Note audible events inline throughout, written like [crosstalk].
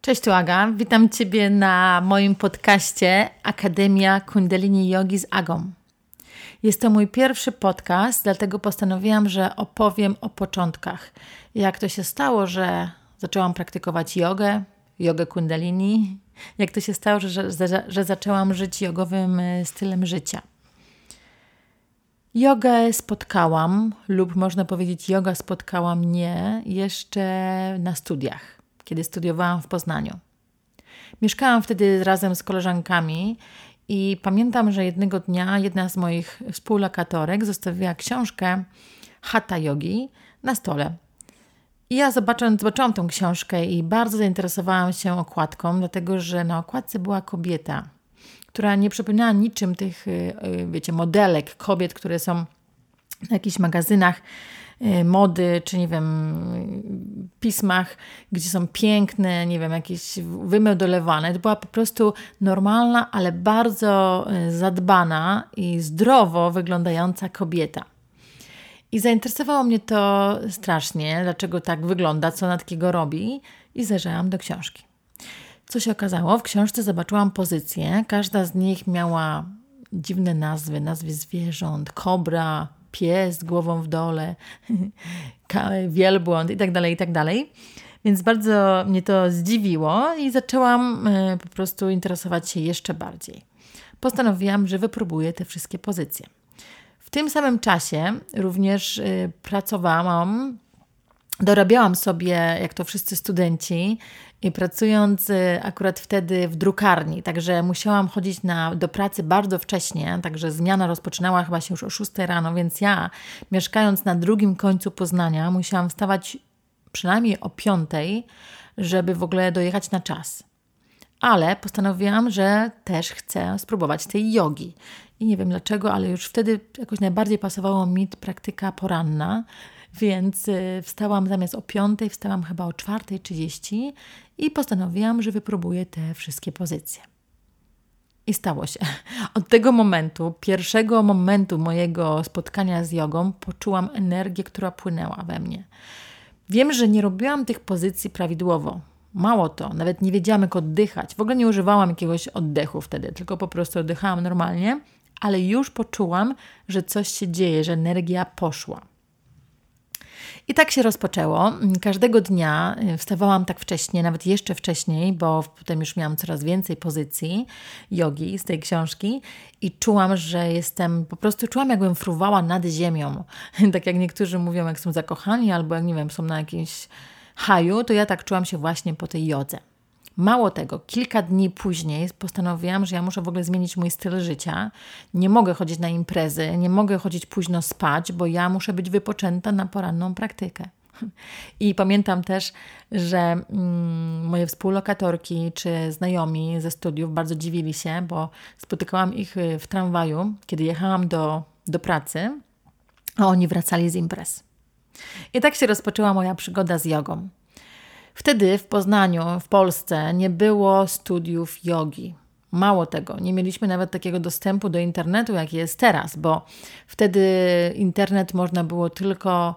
Cześć, tu Aga. Witam Ciebie na moim podcaście Akademia Kundalini Yogi z Agą. Jest to mój pierwszy podcast, dlatego postanowiłam, że opowiem o początkach. Jak to się stało, że zaczęłam praktykować jogę, jogę Kundalini, jak to się stało, że, że, że zaczęłam żyć jogowym e, stylem życia. Jogę spotkałam, lub można powiedzieć, yoga spotkała mnie jeszcze na studiach, kiedy studiowałam w Poznaniu. Mieszkałam wtedy razem z koleżankami i pamiętam, że jednego dnia jedna z moich współlokatorek zostawiła książkę Hatha Yogi na stole. I ja zobaczyłam, zobaczyłam tą książkę i bardzo zainteresowałam się okładką, dlatego że na okładce była kobieta, która nie przypominała niczym tych, y, y, wiecie, modelek kobiet, które są w jakichś magazynach y, mody, czy nie wiem, pismach, gdzie są piękne, nie wiem, jakieś wymodelowane. To była po prostu normalna, ale bardzo zadbana i zdrowo wyglądająca kobieta. I zainteresowało mnie to strasznie, dlaczego tak wygląda, co ona takiego robi, i zajrzałam do książki. Co się okazało? W książce zobaczyłam pozycje. Każda z nich miała dziwne nazwy, nazwy zwierząt, kobra, pies z głową w dole, [laughs] wielbłąd itd., tak itd. Tak Więc bardzo mnie to zdziwiło i zaczęłam e, po prostu interesować się jeszcze bardziej. Postanowiłam, że wypróbuję te wszystkie pozycje. W tym samym czasie również y, pracowałam, dorabiałam sobie, jak to wszyscy studenci, i pracując y, akurat wtedy w drukarni, także musiałam chodzić na, do pracy bardzo wcześnie, także zmiana rozpoczynała chyba się już o 6 rano, więc ja, mieszkając na drugim końcu Poznania, musiałam wstawać przynajmniej o 5, żeby w ogóle dojechać na czas. Ale postanowiłam, że też chcę spróbować tej jogi. I nie wiem dlaczego, ale już wtedy jakoś najbardziej pasowało mi praktyka poranna, więc y, wstałam zamiast o 5, wstałam chyba o 4.30 i postanowiłam, że wypróbuję te wszystkie pozycje. I stało się. [laughs] Od tego momentu, pierwszego momentu mojego spotkania z jogą, poczułam energię, która płynęła we mnie. Wiem, że nie robiłam tych pozycji prawidłowo. Mało to, nawet nie wiedziałam, jak oddychać. W ogóle nie używałam jakiegoś oddechu wtedy, tylko po prostu oddychałam normalnie ale już poczułam, że coś się dzieje, że energia poszła. I tak się rozpoczęło. Każdego dnia y, wstawałam tak wcześnie, nawet jeszcze wcześniej, bo potem już miałam coraz więcej pozycji jogi z tej książki i czułam, że jestem, po prostu czułam, jakbym fruwała nad ziemią. [laughs] tak jak niektórzy mówią, jak są zakochani albo jak nie wiem, są na jakimś haju, to ja tak czułam się właśnie po tej jodze. Mało tego, kilka dni później postanowiłam, że ja muszę w ogóle zmienić mój styl życia. Nie mogę chodzić na imprezy, nie mogę chodzić późno spać, bo ja muszę być wypoczęta na poranną praktykę. [laughs] I pamiętam też, że mm, moje współlokatorki czy znajomi ze studiów bardzo dziwili się, bo spotykałam ich y, w tramwaju, kiedy jechałam do, do pracy, a oni wracali z imprez. I tak się rozpoczęła moja przygoda z jogą. Wtedy w Poznaniu, w Polsce, nie było studiów jogi. Mało tego, nie mieliśmy nawet takiego dostępu do internetu, jak jest teraz, bo wtedy internet można było tylko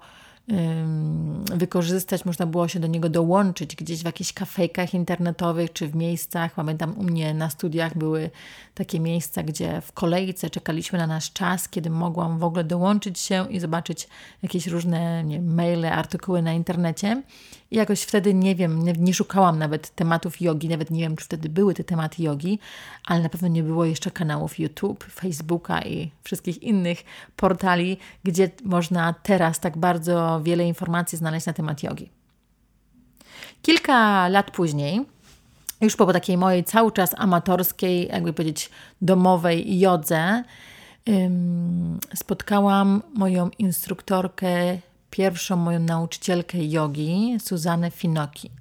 wykorzystać, można było się do niego dołączyć gdzieś w jakichś kafejkach internetowych czy w miejscach. Pamiętam u mnie na studiach były takie miejsca, gdzie w kolejce czekaliśmy na nasz czas, kiedy mogłam w ogóle dołączyć się i zobaczyć jakieś różne nie, maile, artykuły na internecie. I jakoś wtedy nie wiem, nie, nie szukałam nawet tematów jogi, nawet nie wiem, czy wtedy były te tematy jogi, ale na pewno nie było jeszcze kanałów YouTube, Facebooka i wszystkich innych portali, gdzie można teraz tak bardzo wiele informacji znaleźć na temat jogi. Kilka lat później, już po takiej mojej cały czas amatorskiej, jakby powiedzieć, domowej jodze, spotkałam moją instruktorkę pierwszą moją nauczycielkę jogi, Suzanę Finoki.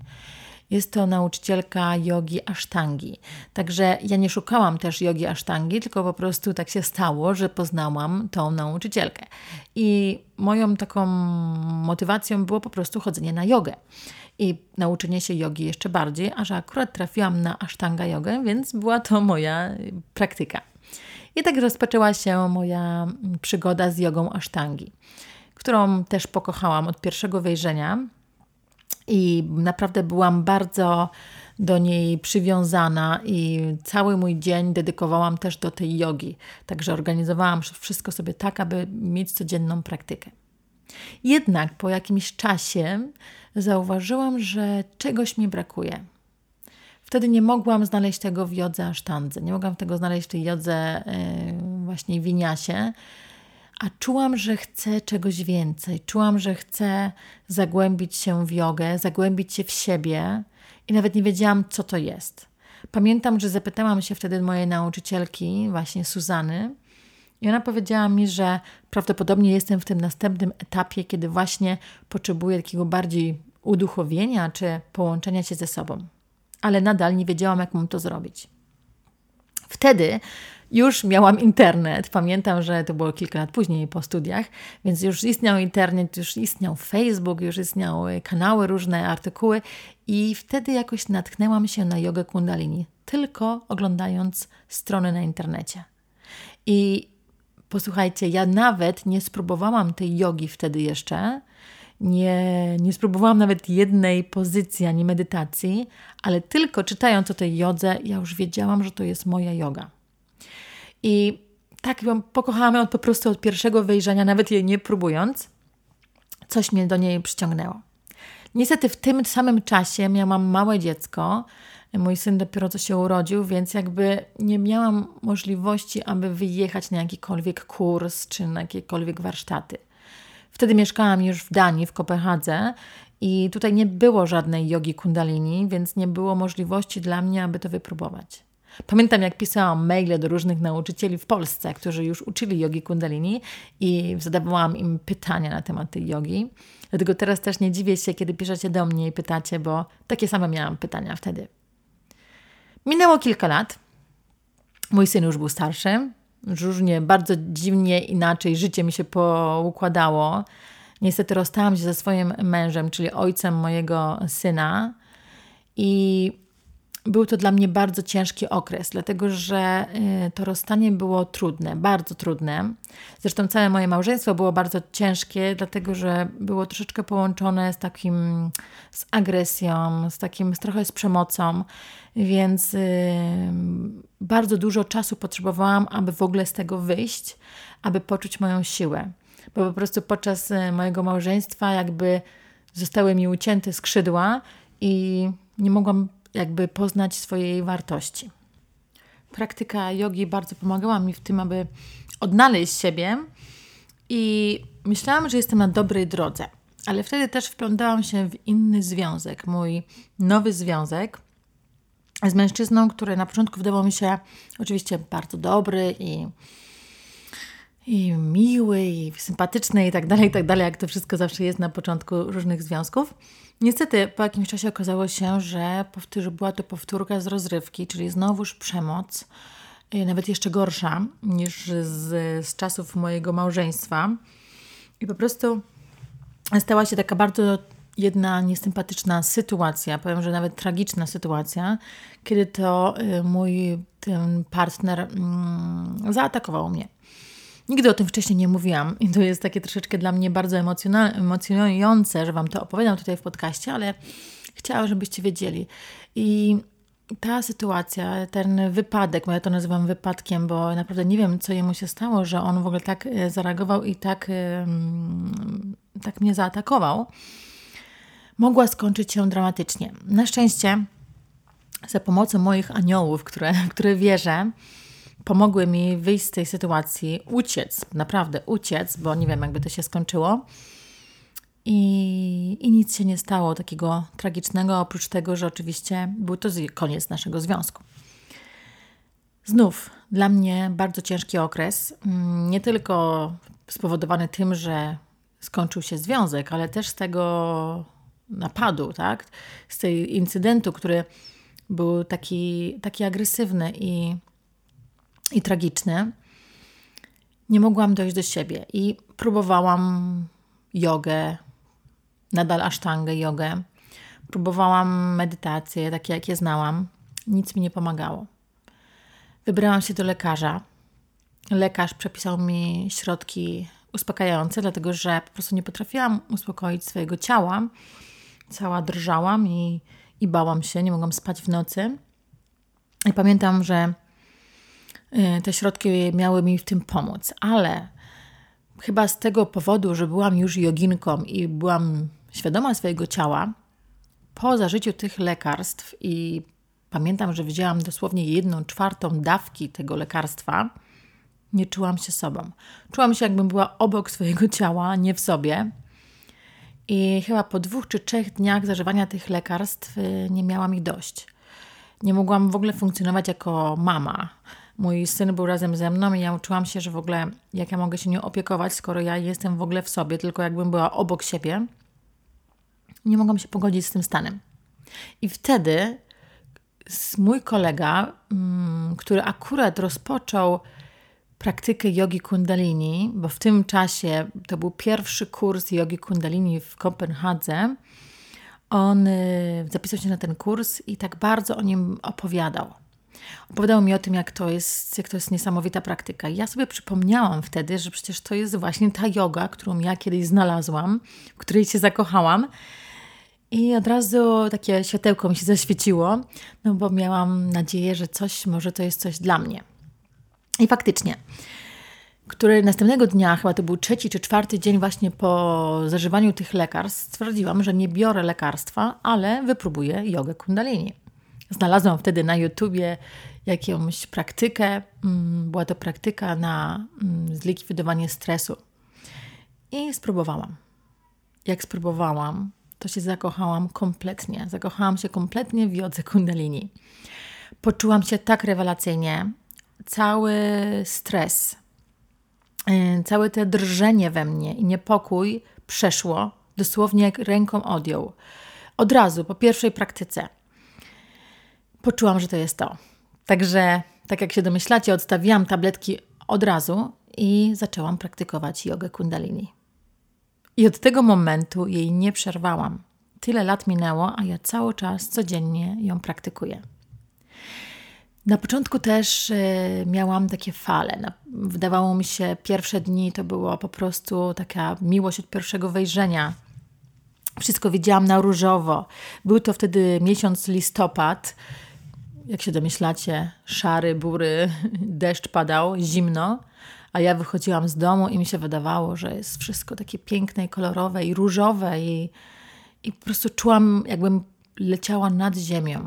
Jest to nauczycielka jogi asztangi. Także ja nie szukałam też jogi asztangi, tylko po prostu tak się stało, że poznałam tą nauczycielkę. I moją taką motywacją było po prostu chodzenie na jogę i nauczenie się jogi jeszcze bardziej, a że akurat trafiłam na asztanga jogę, więc była to moja praktyka. I tak rozpoczęła się moja przygoda z jogą asztangi, którą też pokochałam od pierwszego wejrzenia i naprawdę byłam bardzo do niej przywiązana i cały mój dzień dedykowałam też do tej jogi. Także organizowałam wszystko sobie tak, aby mieć codzienną praktykę. Jednak po jakimś czasie zauważyłam, że czegoś mi brakuje. Wtedy nie mogłam znaleźć tego w jodze asztandze, nie mogłam tego znaleźć w tej jodze yy, właśnie winiasie, a czułam, że chcę czegoś więcej. Czułam, że chcę zagłębić się w jogę, zagłębić się w siebie i nawet nie wiedziałam, co to jest. Pamiętam, że zapytałam się wtedy mojej nauczycielki, właśnie Suzany, i ona powiedziała mi, że prawdopodobnie jestem w tym następnym etapie, kiedy właśnie potrzebuję takiego bardziej uduchowienia czy połączenia się ze sobą. Ale nadal nie wiedziałam, jak mam to zrobić. Wtedy już miałam internet. Pamiętam, że to było kilka lat później po studiach, więc już istniał internet, już istniał Facebook, już istniały kanały, różne artykuły i wtedy jakoś natknęłam się na jogę kundalini, tylko oglądając strony na internecie. I posłuchajcie, ja nawet nie spróbowałam tej jogi wtedy jeszcze, nie, nie spróbowałam nawet jednej pozycji ani medytacji, ale tylko czytając o tej jodze, ja już wiedziałam, że to jest moja yoga. I tak ją pokochałam ją po prostu od pierwszego wejrzenia, nawet jej nie próbując. Coś mnie do niej przyciągnęło. Niestety w tym samym czasie miałam małe dziecko. Mój syn dopiero co się urodził, więc jakby nie miałam możliwości, aby wyjechać na jakikolwiek kurs czy na jakiekolwiek warsztaty. Wtedy mieszkałam już w Danii, w Kopenhadze i tutaj nie było żadnej jogi kundalini, więc nie było możliwości dla mnie, aby to wypróbować. Pamiętam, jak pisałam maile do różnych nauczycieli w Polsce, którzy już uczyli jogi kundalini i zadawałam im pytania na temat tej jogi. Dlatego teraz też nie dziwię się, kiedy piszecie do mnie i pytacie, bo takie same miałam pytania wtedy. Minęło kilka lat. Mój syn już był starszy. Różnie, bardzo dziwnie inaczej życie mi się poukładało. Niestety rozstałam się ze swoim mężem, czyli ojcem mojego syna. I był to dla mnie bardzo ciężki okres, dlatego że y, to rozstanie było trudne, bardzo trudne. Zresztą całe moje małżeństwo było bardzo ciężkie, dlatego że było troszeczkę połączone z takim, z agresją, z takim trochę z przemocą, więc y, bardzo dużo czasu potrzebowałam, aby w ogóle z tego wyjść, aby poczuć moją siłę. Bo po prostu podczas y, mojego małżeństwa jakby zostały mi ucięte skrzydła i nie mogłam jakby poznać swojej wartości. Praktyka jogi bardzo pomagała mi w tym, aby odnaleźć siebie i myślałam, że jestem na dobrej drodze. Ale wtedy też wplątałam się w inny związek, mój nowy związek z mężczyzną, który na początku wydawał mi się oczywiście bardzo dobry i, i miły, i i tak dalej, i tak dalej, jak to wszystko zawsze jest na początku różnych związków. Niestety po jakimś czasie okazało się, że, była to powtórka z rozrywki, czyli znowuż przemoc, y, nawet jeszcze gorsza niż z, z czasów mojego małżeństwa. I po prostu stała się taka bardzo jedna niesympatyczna sytuacja, powiem, że nawet tragiczna sytuacja, kiedy to y, mój ten partner mm, zaatakował mnie. Nigdy o tym wcześniej nie mówiłam i to jest takie troszeczkę dla mnie bardzo emocjonujące, że Wam to opowiadam tutaj w podcaście, ale chciałam, żebyście wiedzieli. I ta sytuacja, ten wypadek, bo ja to nazywam wypadkiem, bo naprawdę nie wiem, co jemu się stało, że on w ogóle tak e, zareagował i tak, tak mnie zaatakował, mogła skończyć się dramatycznie. Na szczęście, za pomocą moich aniołów, które, które wierzę, pomogły mi wyjść z tej sytuacji, uciec, naprawdę uciec, bo nie wiem, jakby to się skończyło. I, I nic się nie stało takiego tragicznego, oprócz tego, że oczywiście był to koniec naszego związku. Znów dla mnie bardzo ciężki okres, mm, nie tylko spowodowany tym, że skończył się związek, ale też z tego napadu, tak? z tej incydentu, który był taki, taki agresywny i i tragiczny, nie mogłam dojść do siebie i próbowałam jogę, nadal asztangę, jogę. Próbowałam medytacje, takie jakie znałam. Nic mi nie pomagało. Wybrałam się do lekarza lekarz przepisał mi środki uspokajające, dlatego że po prostu nie potrafiłam uspokoić swojego ciała. Cała drżałam i, i bałam się, nie mogłam spać w nocy. I pamiętam, że te środki miały mi w tym pomóc, ale chyba z tego powodu, że byłam już joginką i byłam świadoma swojego ciała, po zażyciu tych lekarstw i pamiętam, że wzięłam dosłownie jedną czwartą dawki tego lekarstwa, nie czułam się sobą. Czułam się, jakbym była obok swojego [laughs] ciała, nie w sobie. I chyba po dwóch czy trzech dniach zażywania tych lekarstw y, nie miałam ich dość. Nie mogłam w ogóle funkcjonować jako mama. Mój syn był razem ze mną i ja uczyłam się, że w ogóle jak ja mogę się nią opiekować, skoro ja jestem w ogóle w sobie, tylko jakbym była obok siebie. Nie mogłam się pogodzić z tym stanem. I wtedy mój kolega, mm, który akurat rozpoczął praktykę jogi kundalini, bo w tym czasie to był pierwszy kurs jogi kundalini w Kopenhadze. On y, zapisał się na ten kurs i tak bardzo o nim opowiadał. Opowiadał mi o tym, jak to jest, jak to jest niesamowita praktyka. I ja sobie przypomniałam wtedy, że przecież to jest właśnie ta yoga, którą ja kiedyś znalazłam, w której się zakochałam. I od razu takie światełko mi się zaświeciło, no bo miałam nadzieję, że coś, może to jest coś dla mnie. I faktycznie, który następnego dnia, chyba to był trzeci czy czwarty dzień właśnie po zażywaniu tych lekarstw, stwierdziłam, że nie biorę lekarstwa, ale wypróbuję jogę kundalini. Znalazłam wtedy na YouTubie jakąś praktykę. Mm, była to praktyka na mm, zlikwidowanie stresu. I spróbowałam. Jak spróbowałam, to się zakochałam kompletnie. Zakochałam się kompletnie w jodze kundalini. Poczułam się tak rewelacyjnie. Cały stres, yy, całe te drżenie we mnie i niepokój przeszło, dosłownie jak ręką odjął. Od razu, po pierwszej praktyce, poczułam, że to jest to. Także, tak jak się domyślacie, odstawiłam tabletki od razu i zaczęłam praktykować jogę kundalini. I od tego momentu jej nie przerwałam. Tyle lat minęło, a ja cały czas codziennie ją praktykuję. Na początku też y, miałam takie fale. wydawało mi się, pierwsze dni to było po prostu taka miłość od pierwszego wejrzenia. Wszystko widziałam na różowo. Był to wtedy miesiąc listopad. Jak się domyślacie, szary, bury, [laughs] deszcz padał, zimno a ja wychodziłam z domu i mi się wydawało, że jest wszystko takie piękne i kolorowe i różowe i, i po prostu czułam, jakbym leciała nad ziemią.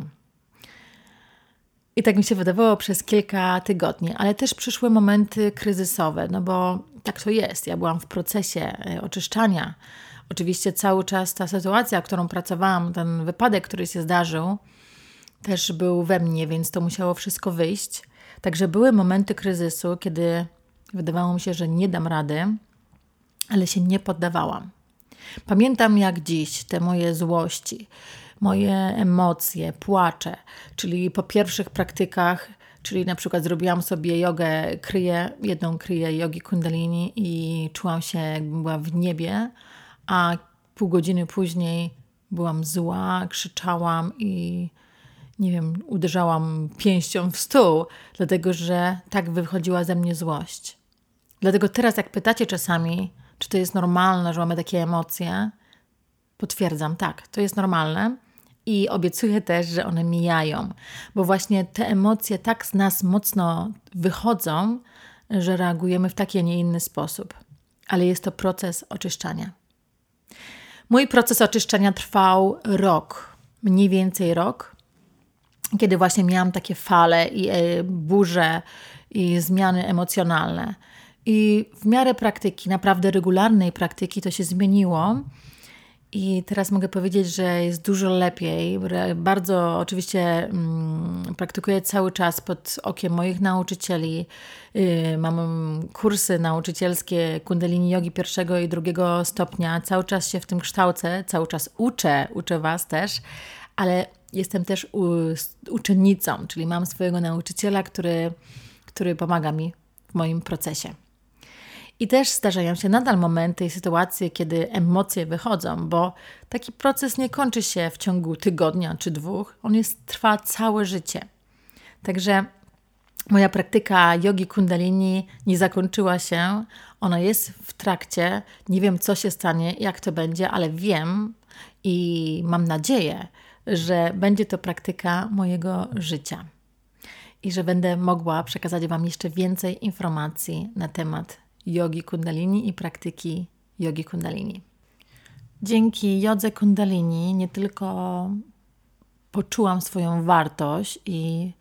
I tak mi się wydawało przez kilka tygodni, ale też przyszły momenty kryzysowe, no bo tak to jest. Ja byłam w procesie e, oczyszczania. Oczywiście cały czas ta sytuacja, którą pracowałam, ten wypadek, który się zdarzył, też był we mnie, więc to musiało wszystko wyjść. Także były momenty kryzysu, kiedy Wydawało mi się, że nie dam rady, ale się nie poddawałam. Pamiętam jak dziś te moje złości, moje emocje, płacze, czyli po pierwszych praktykach, czyli na przykład zrobiłam sobie jogę, kryję, jedną kryję jogi kundalini i czułam się jakbym była w niebie, a pół godziny później byłam zła, krzyczałam i nie wiem, uderzałam pięścią w stół, dlatego że tak wychodziła ze mnie złość. Dlatego teraz, jak pytacie czasami, czy to jest normalne, że mamy takie emocje, potwierdzam, tak, to jest normalne. I obiecuję też, że one mijają, bo właśnie te emocje tak z nas mocno wychodzą, że reagujemy w taki, a nie inny sposób. Ale jest to proces oczyszczania. Mój proces oczyszczania trwał rok, mniej więcej rok, kiedy właśnie miałam takie fale i e, burze i zmiany emocjonalne. I w miarę praktyki, naprawdę regularnej praktyki, to się zmieniło. I teraz mogę powiedzieć, że jest dużo lepiej. Bardzo oczywiście mm, praktykuję cały czas pod okiem moich nauczycieli. Yy, mam kursy nauczycielskie Kundalini Yogi pierwszego i drugiego stopnia. Cały czas się w tym kształcę, cały czas uczę, uczę Was też, ale jestem też u, uczennicą, czyli mam swojego nauczyciela, który, który pomaga mi w moim procesie. I też zdarzają się nadal momenty i sytuacje, kiedy emocje wychodzą, bo taki proces nie kończy się w ciągu tygodnia czy dwóch, on jest, trwa całe życie. Także moja praktyka jogi kundalini nie zakończyła się. Ona jest w trakcie. Nie wiem, co się stanie, jak to będzie, ale wiem i mam nadzieję, że będzie to praktyka mojego życia i że będę mogła przekazać Wam jeszcze więcej informacji na temat jogi kundalini i praktyki jogi kundalini. Dzięki jodze kundalini nie tylko poczułam swoją wartość i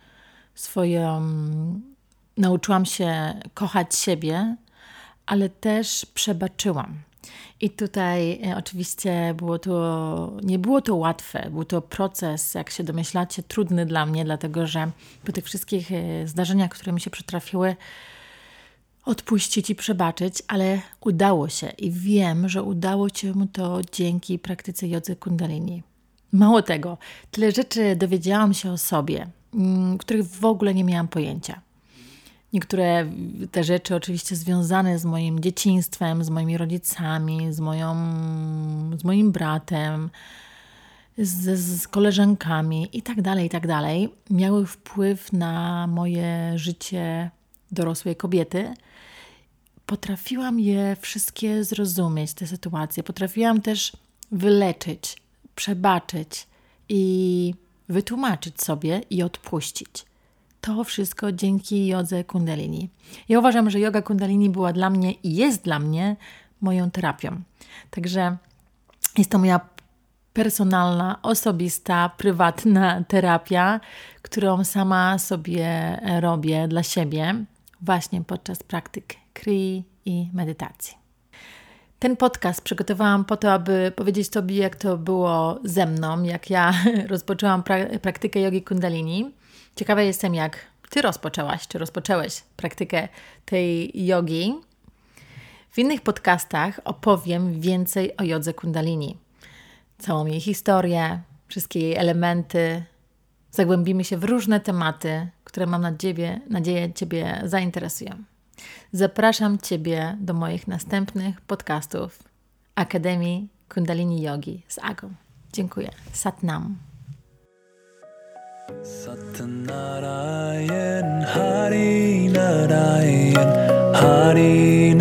swoją. Nauczyłam się kochać siebie, ale też przebaczyłam. I tutaj e, oczywiście było to, nie było to łatwe, był to proces, jak się domyślacie, trudny dla mnie, dlatego że po tych wszystkich e, zdarzeniach, które mi się przytrafiły, odpuścić i przebaczyć, ale udało się i wiem, że udało się mu to dzięki praktyce jodzy kundalini. Mało tego, tyle rzeczy dowiedziałam się o sobie, mm, których w ogóle nie miałam pojęcia. Niektóre te rzeczy oczywiście związane z moim dzieciństwem, z moimi rodzicami, z, moją, z moim bratem, z, z koleżankami i tak dalej, i tak dalej, miały wpływ na moje życie dorosłej kobiety. Potrafiłam je wszystkie zrozumieć, te sytuacje. Potrafiłam też wyleczyć, przebaczyć i wytłumaczyć sobie i odpuścić. To wszystko dzięki jodze kundalini. Ja uważam, że yoga kundalini była dla mnie i jest dla mnie moją terapią. Także jest to moja personalna, osobista, prywatna terapia, którą sama sobie robię dla siebie właśnie podczas praktyk kryi i medytacji. Ten podcast przygotowałam po to, aby powiedzieć Tobie, jak to było ze mną, jak ja [laughs] rozpoczęłam pra- praktykę jogi kundalini. Ciekawa jestem, jak Ty rozpoczęłaś, czy rozpoczęłeś praktykę tej jogi. W innych podcastach opowiem więcej o jodze kundalini. Całą jej historię, wszystkie jej elementy. Zagłębimy się w różne tematy, które mam nadzieję, nadzieję Ciebie zainteresują. Zapraszam Ciebie do moich następnych podcastów Akademii Kundalini Yogi z Agą. Dziękuję. Satnam. Satnarayan Hari Narayan Hari